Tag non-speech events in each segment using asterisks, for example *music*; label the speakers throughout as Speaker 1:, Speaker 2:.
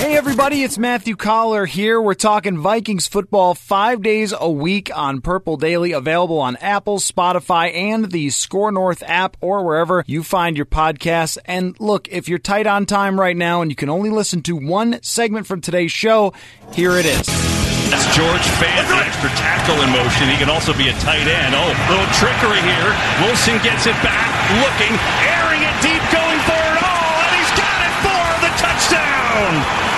Speaker 1: Hey everybody, it's Matthew Coller here. We're talking Vikings football five days a week on Purple Daily, available on Apple, Spotify, and the Score North app or wherever you find your podcasts. And look, if you're tight on time right now and you can only listen to one segment from today's show, here it is.
Speaker 2: That's George Fant, the extra tackle in motion. He can also be a tight end. Oh, little trickery here. Wilson gets it back, looking, airing it deep, going for it all, and he's got it for the touchdown.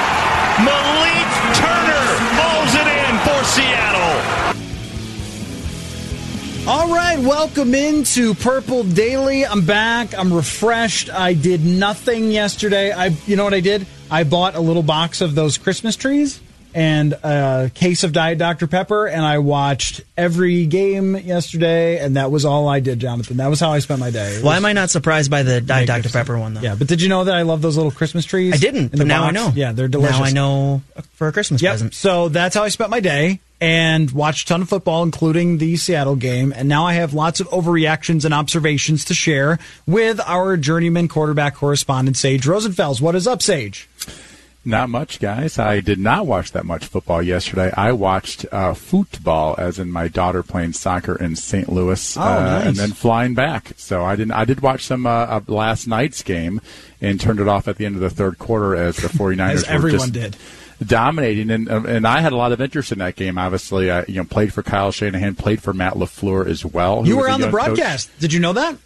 Speaker 2: Malik Turner hauls it in for Seattle.
Speaker 1: All right, welcome into Purple Daily. I'm back. I'm refreshed. I did nothing yesterday. I, you know what I did? I bought a little box of those Christmas trees and a case of Diet Dr Pepper, and I watched every game yesterday, and that was all I did, Jonathan. That was how I spent my day.
Speaker 3: Why am I not surprised by the Diet Dr Pepper one though?
Speaker 1: Yeah, but did you know that I love those little Christmas trees?
Speaker 3: I didn't, but now
Speaker 1: box?
Speaker 3: I know.
Speaker 1: Yeah, they're delicious.
Speaker 3: Now I know for a Christmas
Speaker 1: Yep.
Speaker 3: present.
Speaker 1: So that's how I spent my day and watched a ton of football, including the Seattle game. And now I have lots of overreactions and observations to share with our journeyman quarterback correspondent, Sage Rosenfels. What is up, Sage?
Speaker 4: Not much, guys. I did not watch that much football yesterday. I watched uh, football, as in my daughter playing soccer in St. Louis,
Speaker 1: Oh,
Speaker 4: uh,
Speaker 1: nice.
Speaker 4: and then flying back. So I didn't. I did watch some uh, of last night's game and turned it off at the end of the third quarter as the *laughs* 49ers
Speaker 1: As
Speaker 4: were
Speaker 1: everyone
Speaker 4: just
Speaker 1: did.
Speaker 4: dominating, and and I had a lot of interest in that game. Obviously, I you know played for Kyle Shanahan, played for Matt LaFleur as well.
Speaker 1: You were on the
Speaker 4: young coach.
Speaker 1: broadcast. Did you know that?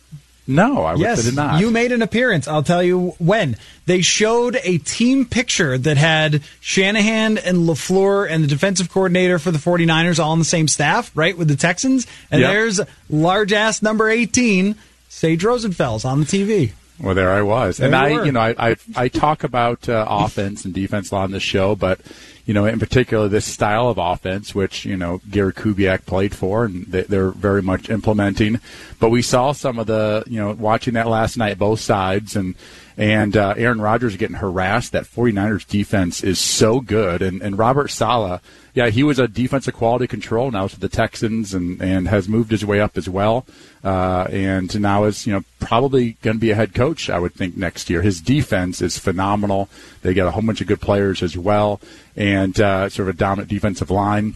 Speaker 4: No, I,
Speaker 1: yes,
Speaker 4: I did not.
Speaker 1: You made an appearance. I'll tell you when. They showed a team picture that had Shanahan and LaFleur and the defensive coordinator for the 49ers all on the same staff, right, with the Texans. And
Speaker 4: Yep.
Speaker 1: there's large ass number 18, Sage Rosenfels, on the TV.
Speaker 4: Well, there I was, and
Speaker 1: There
Speaker 4: I,
Speaker 1: you were.
Speaker 4: you know, I, I, I talk about uh, offense and defense a lot on the show, but you know, in particular, this style of offense, which you know Gary Kubiak played for, and they, they're very much implementing. But we saw some of the, you know, watching that last night, both sides, and and uh, Aaron Rodgers getting harassed. That 49ers defense is so good, and and Robert Saleh. Yeah, he was a defensive quality control now to the Texans and, and has moved his way up as well. Uh, and now is, you know, probably going to be a head coach, I would think, next year. His defense is phenomenal. They got a whole bunch of good players as well and uh, sort of a dominant defensive line.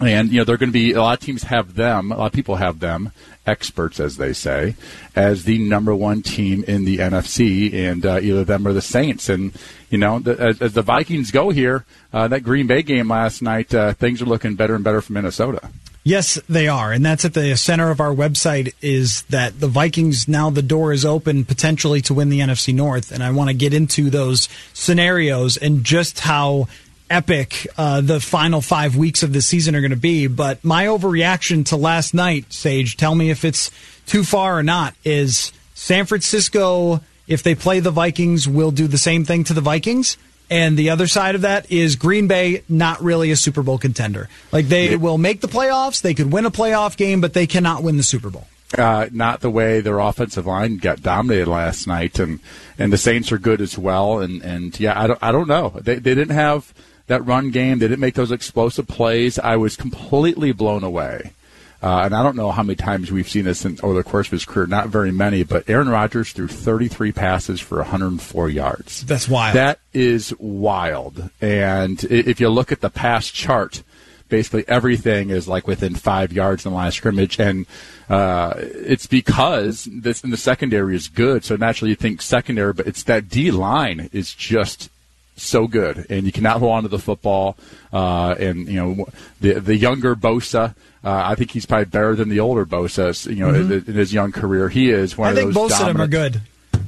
Speaker 4: And, you know, they're going to be, a lot of teams have them, a lot of people have them, experts, as they say, as the number one team in the NFC, and uh, either them or the Saints. And, you know, the, as, as the Vikings go here, uh, that Green Bay game last night, uh, things are looking better and better for Minnesota.
Speaker 1: Yes, they are. And that's at the center of our website is that the Vikings now the door is open potentially to win the NFC North. And I want to get into those scenarios and just how epic uh, the final five weeks of the season are going to be. But my overreaction to last night, Sage, tell me if it's too far or not, is San Francisco, if they play the Vikings, will do the same thing to the Vikings. And the other side of that is Green Bay, not really a Super Bowl contender. Like they will make the playoffs, they could win a playoff game, but they cannot win the Super Bowl.
Speaker 4: uh, not the way their offensive line got dominated last night, and and the Saints are good as well. And and yeah, I don't I don't know. They they didn't have that run game. They didn't make those explosive plays. I was completely blown away. Uh, and I don't know how many times we've seen this in, over the course of his career. Not very many, but Aaron Rodgers threw 33 passes for 104 yards.
Speaker 1: That's wild.
Speaker 4: That is wild. And if you look at the pass chart, basically everything is like within five yards in the line of scrimmage, and uh, it's because this in the secondary is good. So naturally, you think secondary, but it's that D line is just so good, and you cannot hold on to the football. Uh, and you know the the younger Bosa. Uh, I think he's probably better than the older Bosa. You know, mm-hmm. in, in, his young career, he is one
Speaker 1: I
Speaker 4: of
Speaker 1: those. I think
Speaker 4: both
Speaker 1: of them are good.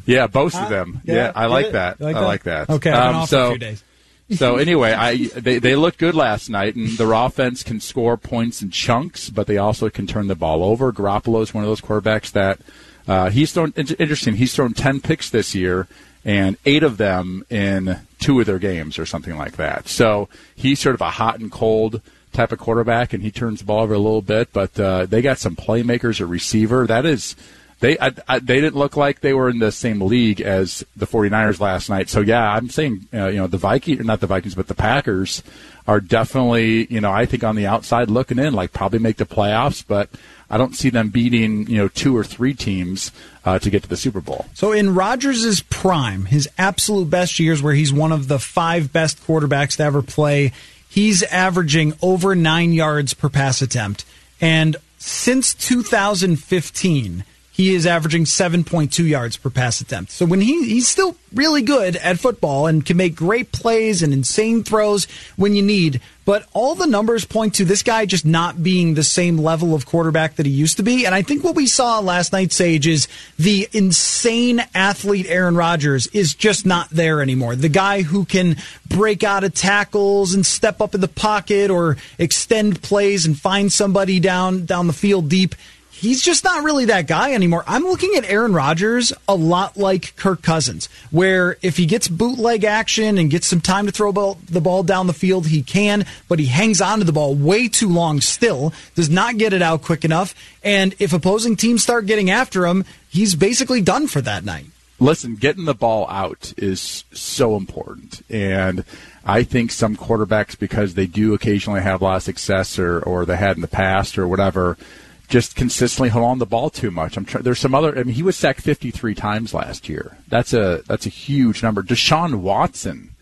Speaker 4: Yeah, both of them. Yeah, yeah I like that.
Speaker 1: Like
Speaker 4: I
Speaker 1: that?
Speaker 4: like that.
Speaker 1: Okay, um, so, *laughs*
Speaker 4: so anyway, I they they looked good last night, and their offense can score points in chunks, but they also can turn the ball over. Garoppolo is one of those quarterbacks that uh, he's thrown. Interesting, he's thrown ten picks this year, and eight of them in two of their games or something like that. So he's sort of a hot and cold type of quarterback, and he turns the ball over a little bit. But uh, they got some playmakers at receiver. That is they I, I, they didn't look like they were in the same league as the 49ers last night. So yeah, I'm saying uh, you know the Vikings, not the Vikings, but the Packers are definitely you know I think on the outside looking in, like probably make the playoffs, but I don't see them beating you know two or three teams uh, to get to the Super Bowl.
Speaker 1: So in Rodgers' prime, his absolute best years, where he's one of the five best quarterbacks to ever play, he's averaging over nine yards per pass attempt, and since 2015 he is averaging 7.2 yards per pass attempt. So when he he's still really good at football and can make great plays and insane throws when you need, but all the numbers point to this guy just not being the same level of quarterback that he used to be. And I think what we saw last night, Sage, is the insane athlete Aaron Rodgers is just not there anymore. The guy who can break out of tackles and step up in the pocket or extend plays and find somebody down down the field deep he's just not really that guy anymore. I'm looking at Aaron Rodgers a lot like Kirk Cousins, where if he gets bootleg action and gets some time to throw the ball down the field, he can, but he hangs on to the ball way too long still, does not get it out quick enough, and if opposing teams start getting after him, he's basically done for that night.
Speaker 4: Listen, getting the ball out is so important. And I think some quarterbacks, because they do occasionally have a lot of success or, or they had in the past or whatever, just consistently hold on the ball too much. I'm there's some other. I mean, he was sacked 53 times last year. That's a that's a huge number. Deshaun Watson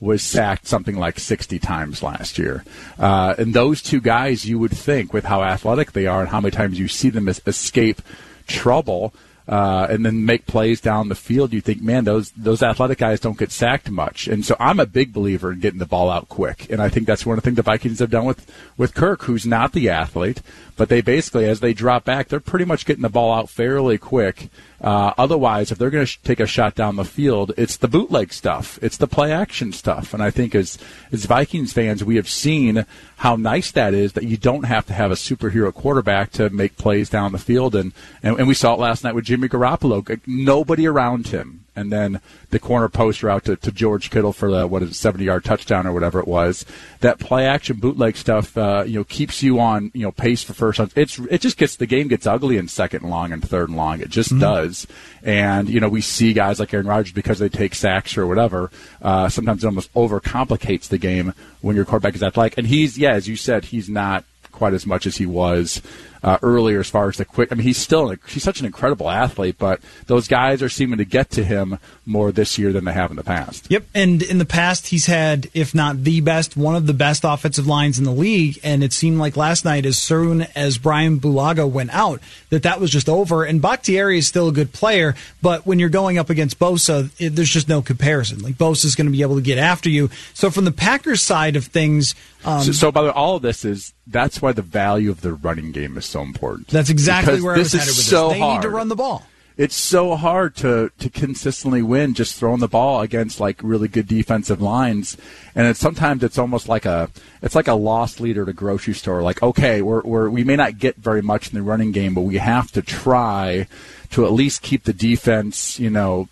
Speaker 4: was sacked something like 60 times last year. Uh, and those two guys, you would think, with how athletic they are and how many times you see them escape trouble, uh, and then make plays down the field, you think, man, those those athletic guys don't get sacked much. And so I'm a big believer in getting the ball out quick, and I think that's one of the things the Vikings have done with with Kirk, who's not the athlete, but they basically, as they drop back, they're pretty much getting the ball out fairly quick. Uh, otherwise, if they're going to sh- take a shot down the field, it's the bootleg stuff, it's the play action stuff, and I think as as Vikings fans, we have seen how nice that is that you don't have to have a superhero quarterback to make plays down the field, and and, and we saw it last night with Jimmy Garoppolo, nobody around him and then the corner poster out to, to George Kittle for the what is it, 70 yard touchdown or whatever it was. That play action bootleg stuff, uh, you know, keeps you on you know pace for first. It's it just gets the game gets ugly in second and long and third and long. It just mm-hmm. does. And you know, we see guys like Aaron Rodgers because they take sacks or whatever. Uh, sometimes it almost overcomplicates the game when your quarterback is athletic. And he's yeah, as you said, he's not quite as much as he was uh, earlier as far as the quick. I mean, he's still he's such an incredible athlete, but those guys are seeming to get to him more this year than they have in the past.
Speaker 1: Yep, and in the past he's had, if not the best, one of the best offensive lines in the league, and it seemed like last night, as soon as Brian Bulaga went out, that that was just over. And Bakhtiari is still a good player, but when you're going up against Bosa, it, there's just no comparison. Like Bosa is going to be able to get after you. So from the Packers side of things,
Speaker 4: um, so, so by the way, all of this is that's why the value of the running game is so important.
Speaker 1: That's exactly because where this I was with so this. They hard. need to run the ball.
Speaker 4: It's so hard to to consistently win just throwing the ball against like really good defensive lines, and it's sometimes it's almost like a it's like a loss leader at a grocery store. Like okay, we're, we're we may not get very much in the running game, but we have to try to at least keep the defense, you know,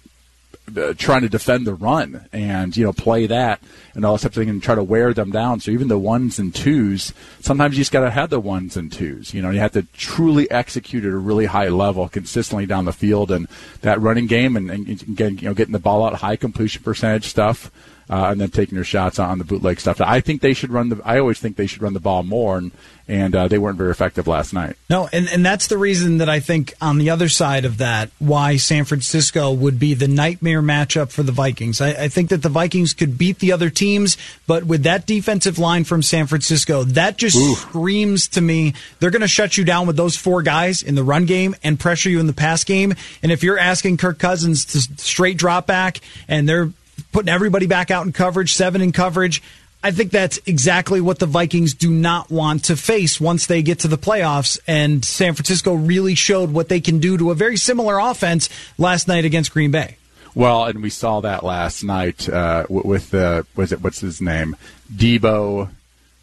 Speaker 4: uh, trying to defend the run and you know play that and all this type of thing and try to wear them down. So even the ones and twos, sometimes you just got to have the ones and twos. You know, you have to truly execute at a really high level consistently down the field and that running game and, and getting you know getting the ball out, high completion percentage stuff uh, and then taking their shots on the bootleg stuff. I think they should run the. I always think they should run the ball more, and and uh, they weren't very effective last night.
Speaker 1: No, and and that's the reason that I think on the other side of that, why San Francisco would be the nightmare matchup for the Vikings. I, I think that the Vikings could beat the other teams, but with that defensive line from San Francisco, that just Ooh. screams to me they're going to shut you down with those four guys in the run game and pressure you in the pass game. And if you're asking Kirk Cousins to straight drop back and they're putting everybody back out in coverage, seven in coverage. I think that's exactly what the Vikings do not want to face once they get to the playoffs. And San Francisco really showed what they can do to a very similar offense last night against Green Bay.
Speaker 4: Well, and we saw that last night uh, with the was it what's his name Deebo?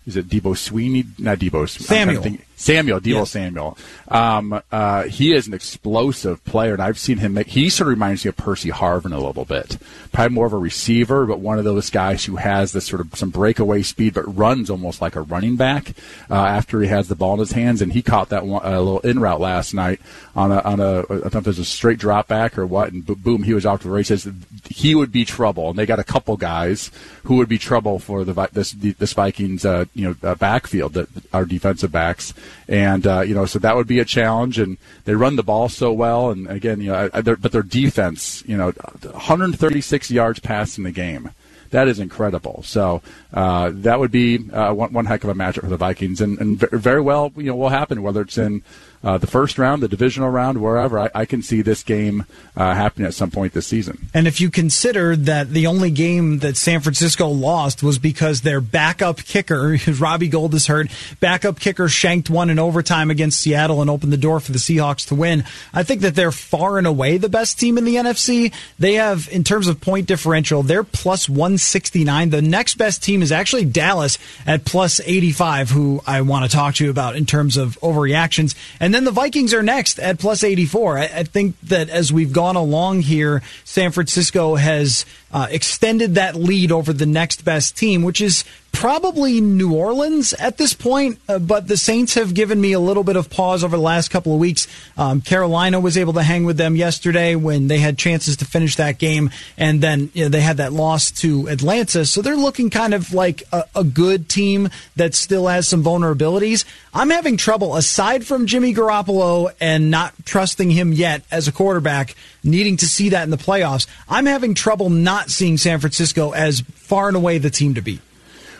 Speaker 4: Is it Deebo Sweeney? Not Deebo.
Speaker 1: Samuel.
Speaker 4: Samuel, Deebo yes. Samuel. Um, uh, he is an explosive player, and I've seen him make. He sort of reminds me of Percy Harvin a little bit. Probably more of a receiver, but one of those guys who has this sort of some breakaway speed, but runs almost like a running back uh, after he has the ball in his hands. And he caught that one, a little in route last night on a on a I don't know if it was a straight drop back or what, and boom, he was off to the races. He would be trouble, and they got a couple guys who would be trouble for the this the, Vikings, uh, you know, uh, backfield, that our defensive backs and uh, you know, so that would be a challenge. And they run the ball so well, and again, you know, but their defense, you know, 136 yards passing the game. That is incredible. So uh, that would be uh, one, one heck of a matchup for the Vikings, and, and very well, you know, will happen whether it's in uh, the first round, the divisional round, wherever. I, I can see this game uh, happening at some point this season.
Speaker 1: And if you consider that the only game that San Francisco lost was because their backup kicker, *laughs* Robbie Gould is hurt, backup kicker shanked one in overtime against Seattle and opened the door for the Seahawks to win. I think that they're far and away the best team in the NFC. They have, in terms of point differential, they're plus 169. The next best team is actually Dallas at plus 85, who I want to talk to you about in terms of overreactions. And and then the Vikings are next at plus 84. I, I think that as we've gone along here, San Francisco has uh, extended that lead over the next best team, which is probably New Orleans at this point, uh, but the Saints have given me a little bit of pause over the last couple of weeks. Um, Carolina was able to hang with them yesterday when they had chances to finish that game, and then you know, they had that loss to Atlanta. So they're looking kind of like a, a good team that still has some vulnerabilities. I'm having trouble, aside from Jimmy Garoppolo and not trusting him yet as a quarterback, needing to see that in the playoffs. I'm having trouble not seeing San Francisco as far and away the team to beat.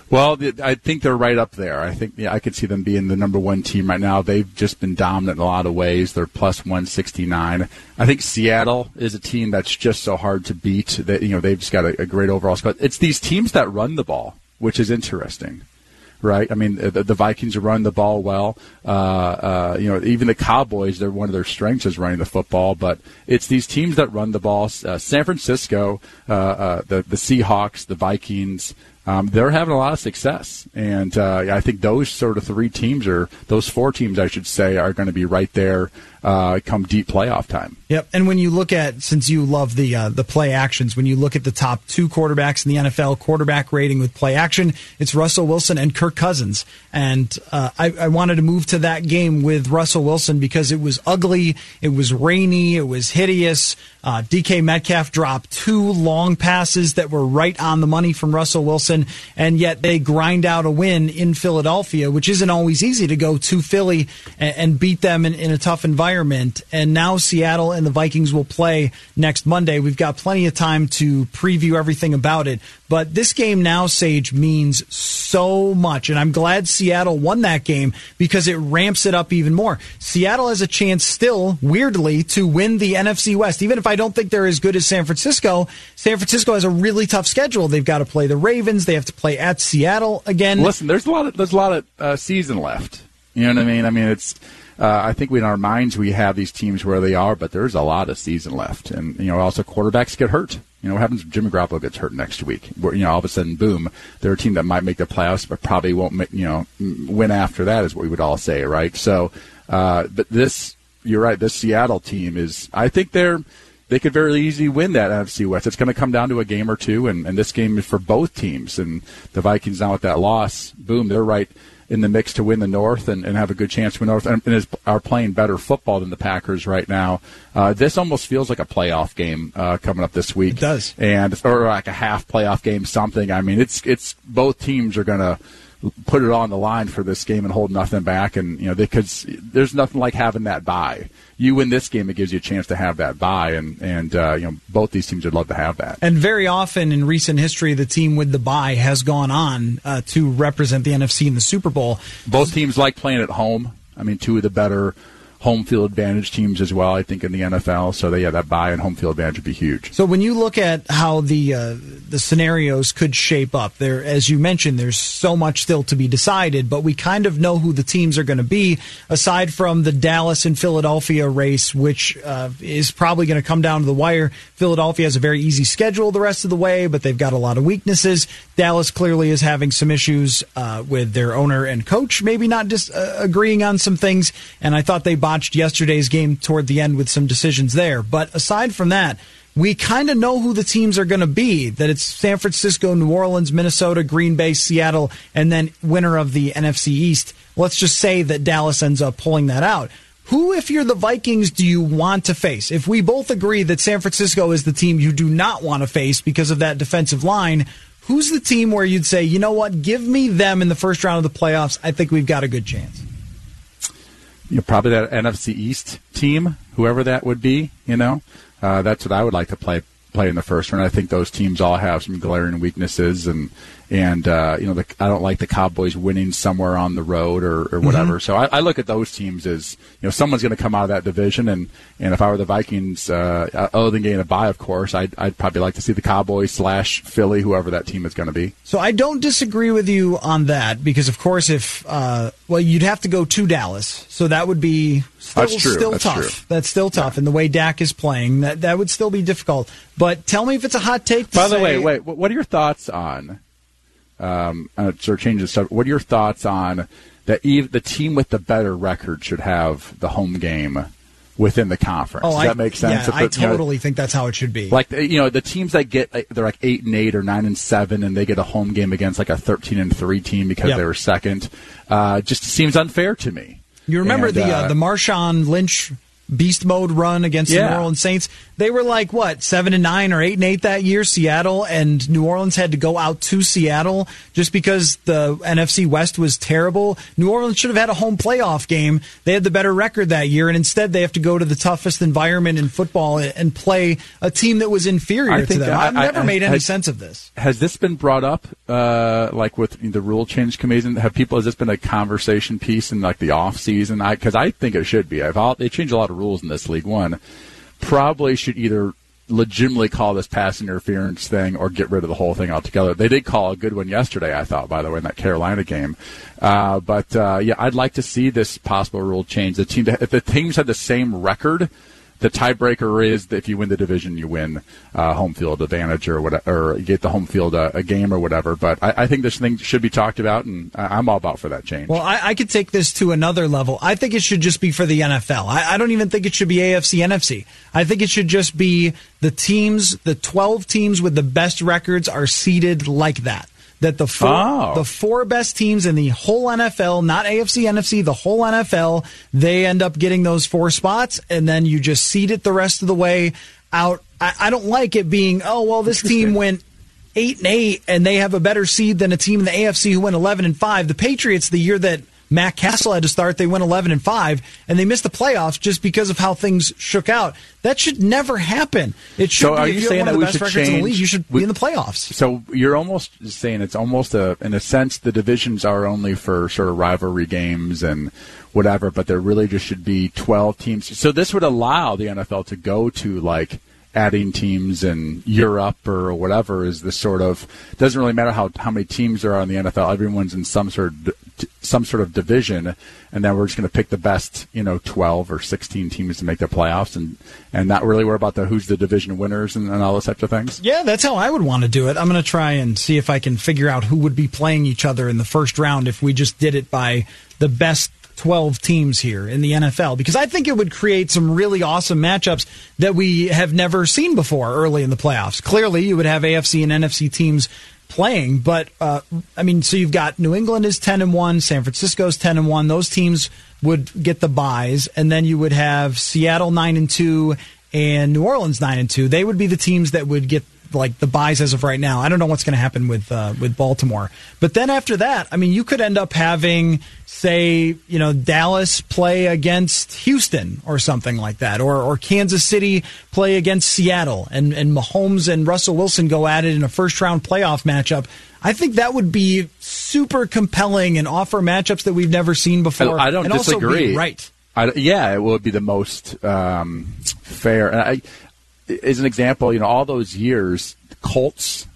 Speaker 4: Well, I think they're right up there. I think yeah, I could see them being the number one team right now. They've just been dominant in a lot of ways. They're plus 169. I think Seattle is a team that's just so hard to beat. That you know they've just got a, a great overall squad. It's these teams that run the ball, which is interesting right? I mean, the, the Vikings run the ball well. Uh, uh, you know, even the Cowboys, they're one of their strengths is running the football. But it's these teams that run the ball. Uh, San Francisco, uh, uh, the the Seahawks, the Vikings, um, they're having a lot of success. And uh, I think those sort of three teams, or those four teams, I should say, are going to be right there uh, come deep playoff time.
Speaker 1: Yep. And when you look at, since you love the uh, the play actions, when you look at the top two quarterbacks in the NFL quarterback rating with play action, it's Russell Wilson and Kirk Cousins. And uh, I, I wanted to move to that game with Russell Wilson because it was ugly, it was rainy, it was hideous. Uh, DK Metcalf dropped two long passes that were right on the money from Russell Wilson, and yet they grind out a win in Philadelphia, which isn't always easy to go to Philly and, and beat them in, in a tough environment. And now Seattle and the Vikings will play next Monday. We've got plenty of time to preview everything about it. But this game now, Sage, means so much. And I'm glad Seattle won that game because it ramps it up even more. Seattle has a chance still, weirdly, to win the NFC West. Even if I don't think they're as good as San Francisco, San Francisco has a really tough schedule. They've got to play the Ravens. They have to play at Seattle again.
Speaker 4: Listen, there's a lot of, there's a lot of uh, season left. You know what I mean? I mean, it's, uh, I think in our minds we have these teams where they are, but there's a lot of season left, and you know also quarterbacks get hurt. You know what happens if Jimmy Garoppolo gets hurt next week? Where you know all of a sudden, boom, they're a team that might make the playoffs, but probably won't make, you know win after that is what we would all say, right? So, uh, but this, you're right. This Seattle team is, I think they're they could very easily win that NFC West. It's going to come down to a game or two, and, and this game is for both teams. And the Vikings now with that loss, boom, they're right in the mix to win the North and, and have a good chance to win North and, and is, are playing better football than the Packers right now. Uh, this almost feels like a playoff game uh, coming up this week.
Speaker 1: It does,
Speaker 4: and or like a half playoff game, something. I mean, it's it's both teams are going to put it on the line for this game and hold nothing back. And you know, because there's nothing like having that bye. You win this game, it gives you a chance to have that bye, and and uh, you know both these teams would love to have that.
Speaker 1: And very often in recent history, the team with the bye has gone on uh, to represent the NFC in the Super Bowl.
Speaker 4: Both teams like playing at home. I mean, two of the better home field advantage teams as well. I think in the NFL. So they, yeah, that bye and home field advantage would be huge.
Speaker 1: So when you look at how the uh, the scenarios could shape up, there, as you mentioned, there's so much still to be decided, but we kind of know who the teams are going to be. Aside from the Dallas and Philadelphia race, which uh, is probably going to come down to the wire. Philadelphia has a very easy schedule the rest of the way, but they've got a lot of weaknesses. Dallas clearly is having some issues uh, with their owner and coach, maybe not just uh, agreeing on some things. And I thought they botched yesterday's game toward the end with some decisions there. But aside from that, we kind of know who the teams are going to be. That it's San Francisco, New Orleans, Minnesota, Green Bay, Seattle, and then winner of the NFC East. Let's just say that Dallas ends up pulling that out. Who, if you're the Vikings, do you want to face? If we both agree that San Francisco is the team you do not want to face because of that defensive line, who's the team where you'd say, you know what, give me them in the first round of the playoffs? I think we've got a good chance
Speaker 4: you know, probably that NFC East team, whoever that would be. You know, uh, that's what I would like to play play in the first round. I think those teams all have some glaring weaknesses, and and uh, you know, the, I don't like the Cowboys winning somewhere on the road or, or whatever. Mm-hmm. So I, I, look at those teams as you know someone's going to come out of that division, and and if I were the Vikings, uh, other than getting a bye, of course, I'd, I'd probably like to see the Cowboys slash Philly, whoever that team is going to be.
Speaker 1: So I don't disagree with you on that because, of course, if uh, well, you'd have to go to Dallas, so that would be still still That's tough. True. That's still tough, yeah. and the way Dak is playing, that that would still be difficult. But tell me if it's a hot take.
Speaker 4: By
Speaker 1: the
Speaker 4: way, wait, what are your thoughts on? Um, uh, sort of change the subject. What are your thoughts on that? The team with the better record should have the home game within the conference. Oh, Does I, that make sense?
Speaker 1: Yeah, I totally know, think that's how it should be.
Speaker 4: Like you know, the teams that get they're like eight and eight or nine and seven, and they get a home game against like a thirteen and three team because yep. they were second. Uh, just seems unfair to me.
Speaker 1: You remember and, the uh, uh, the Marshawn Lynch beast mode run against yeah. the New Orleans Saints. They were like what seven and nine or eight and eight that year. Seattle and New Orleans had to go out to Seattle just because the NFC West was terrible. New Orleans should have had a home playoff game. They had the better record that year, and instead they have to go to the toughest environment in football and play a team that was inferior to them. I've never I, made any has, sense of this.
Speaker 4: Has this been brought up, uh, like with the rule change committee? Have people? Has this been a conversation piece in like the off season? Because I, I, think it should be. I've all, they change a lot of rules in this league. One probably should either legitimately call this pass interference thing or get rid of the whole thing altogether. They did call a good one yesterday, I thought, by the way, in that Carolina game. Uh, but uh, yeah, I'd like to see this possible rule change. The team, if the teams had the same record the tiebreaker is that if you win the division, you win uh, home field advantage or whatever, or get the home field uh, a game or whatever. But I, I, think this thing should be talked about, and I'm all about for that change.
Speaker 1: Well, I, I, could take this to another level. I think it should just be for the NFL. I, I don't even think it should be AFC, NFC. I think it should just be the teams, the 12 teams with the best records are seeded like that that the four oh. the four best teams in the whole NFL, not AFC, NFC, the whole NFL, they end up getting those four spots, and then you just seed it the rest of the way out. I, I don't like it being, oh well, this team went eight and eight, and they have a better seed than a team in the AFC who went eleven and five. The Patriots, the year that Matt Cassel had to start. They went 11 and 5 and they missed the playoffs just because of how things shook out. That should never happen. It should so be, are you saying that we should change, league, you should we, be in the playoffs.
Speaker 4: So you're almost saying it's almost a in a sense the divisions are only for sort of rivalry games and whatever, but there really just should be 12 teams. So this would allow the NFL to go to like adding teams in Europe or whatever is this sort of doesn't really matter how how many teams there are in the NFL. Everyone's in some sort of some sort of division, and then we're just going to pick the best, you know, twelve or sixteen teams to make the playoffs, and and not really worry about the who's the division winners and, and all those types of things.
Speaker 1: Yeah, that's how I would want to do it. I'm going to try and see if I can figure out who would be playing each other in the first round if we just did it by the best 12 teams here in the NFL because I think it would create some really awesome matchups that we have never seen before early in the playoffs. Clearly, you would have AFC and NFC teams playing, but uh, I mean, so you've got New England is 10 and 1, San Francisco's 10 and 1. Those teams would get the byes, and then you would have Seattle 9 and 2 and New Orleans 9 and 2. They would be the teams that would get like the byes as of right now. I don't know what's going to happen with uh, with Baltimore, but then after that, I mean, you could end up having say you know Dallas play against Houston or something like that, or or Kansas City play against Seattle, and and Mahomes and Russell Wilson go at it in a first round playoff matchup. I think that would be super compelling and offer matchups that we've never seen before.
Speaker 4: I, I don't
Speaker 1: and
Speaker 4: disagree.
Speaker 1: right.
Speaker 4: I, yeah, it would be the most um, fair. And I, as an example, you know, all those years, Colts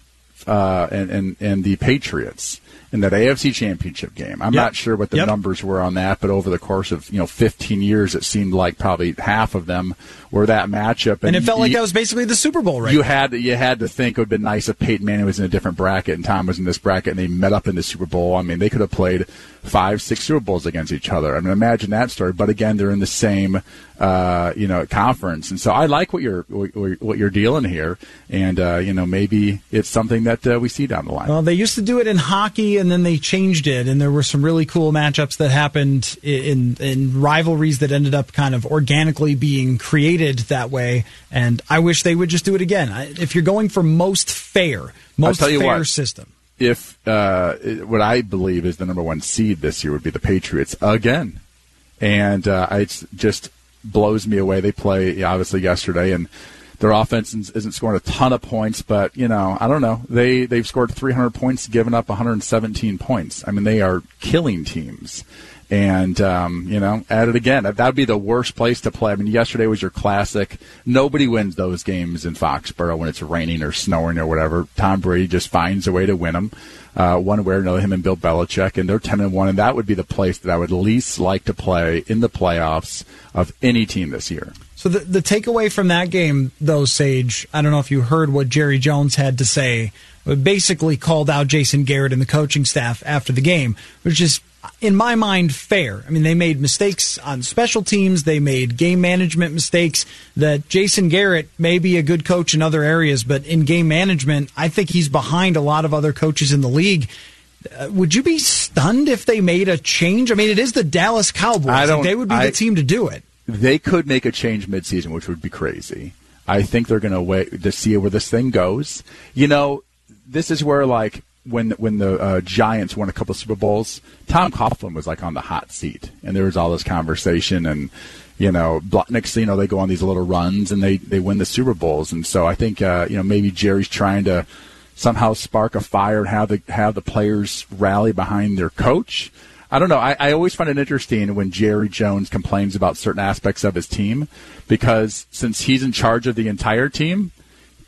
Speaker 4: uh, and, and and the Patriots in that AFC Championship game. I'm
Speaker 1: Yep.
Speaker 4: not sure what the
Speaker 1: Yep.
Speaker 4: numbers were on that, but over the course of you know 15 years, it seemed like probably half of them were that matchup.
Speaker 1: And it felt like that was basically the Super Bowl, right?
Speaker 4: you had you had to think it would have been nice if Peyton Manning was in a different bracket and Tom was in this bracket and they met up in the Super Bowl. I mean, they could have played five, six Super Bowls against each other. I mean, imagine that story. But again, they're in the same uh, you know conference, and so I like what you're what what you're dealing here, and uh, you know maybe it's something that uh, we see down the line.
Speaker 1: Well, they used to do it in hockey, and then they changed it, and there were some really cool matchups that happened in in rivalries that ended up kind of organically being created that way. And I wish they would just do it again. I- If you're going for most fair, most fair
Speaker 4: what.
Speaker 1: system,
Speaker 4: if uh, what I believe is the number one seed this year would be the Patriots again, and uh, it just blows me away. They play obviously yesterday, and their offense is- isn't scoring a ton of points, but you know I don't know. They they've scored 300 points, given up 117 points. I mean they are killing teams. And um, you know, at it again. That would be the worst place to play. I mean, yesterday was your classic. Nobody wins those games in Foxborough when it's raining or snowing or whatever. Tom Brady just finds a way to win them, uh, one way or another. Him and Bill Belichick, and they're ten and one, and that would be the place that I would least like to play in the playoffs of any team this year.
Speaker 1: So the the takeaway from that game, though, Sage, I don't know if you heard what Jerry Jones had to say. But basically, called out Jason Garrett and the coaching staff after the game, which is, in my mind, fair. I mean, they made mistakes on special teams. They made game management mistakes. That Jason Garrett may be a good coach in other areas, but in game management, I think he's behind a lot of other coaches in the league. Uh, would you be stunned if they made a change? I mean, it is the Dallas Cowboys. Like, they would be
Speaker 4: I-
Speaker 1: the team to do it.
Speaker 4: They could make a change midseason, which would be crazy. I think they're going to wait to see where this thing goes. You know, this is where like when when the uh, Giants won a couple Super Bowls, Tom Coughlin was like on the hot seat, and there was all this conversation and. You know, next thing you know, they go on these little runs and they, they win the Super Bowls, and so I think uh, you know maybe Jerry's trying to somehow spark a fire and have the have the players rally behind their coach. I don't know. I, I always find it interesting when Jerry Jones complains about certain aspects of his team because since he's in charge of the entire team,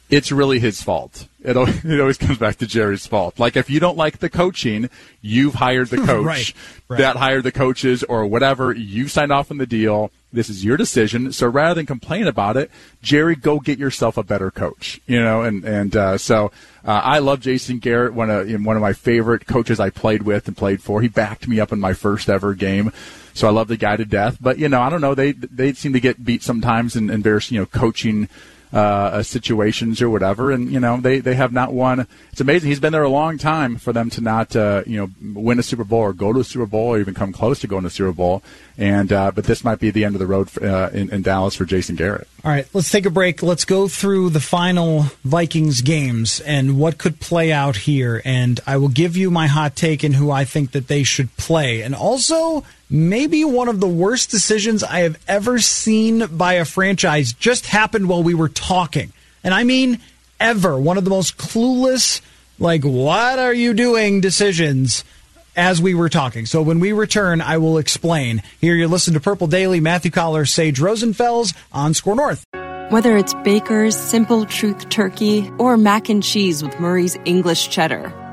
Speaker 4: it's really his fault. It, *laughs* it always comes back to Jerry's fault. Like if you don't like the coaching, you've hired the *laughs* coach
Speaker 1: Right, right.
Speaker 4: that hired the coaches or whatever. You signed off on the deal. This is your decision. So rather than complain about it, Jerry, go get yourself a better coach. You know, and and uh, so uh, I love Jason Garrett, one of one of my favorite coaches I played with and played for. He backed me up in my first ever game. So I love the guy to death. But you know, I don't know. They they seem to get beat sometimes in various you know coaching uh, uh, situations or whatever, and you know they they have not won. It's amazing. He's been there a long time for them to not uh, you know win a Super Bowl or go to a Super Bowl or even come close to going to a Super Bowl. And uh, but this might be the end of the road for, uh, in, in Dallas for Jason Garrett.
Speaker 1: All right, let's take a break. Let's go through the final Vikings games and what could play out here. And I will give you my hot take and who I think that they should play. And also, maybe one of the worst decisions I have ever seen by a franchise just happened while we were talking. And I mean, ever. One of the most clueless, like, what are you doing decisions as we were talking. So when we return, I will explain. Here you listen to Purple Daily, Matthew Coller, Sage Rosenfels on Score North.
Speaker 5: Whether it's Baker's Simple Truth Turkey or mac and cheese with Murray's English Cheddar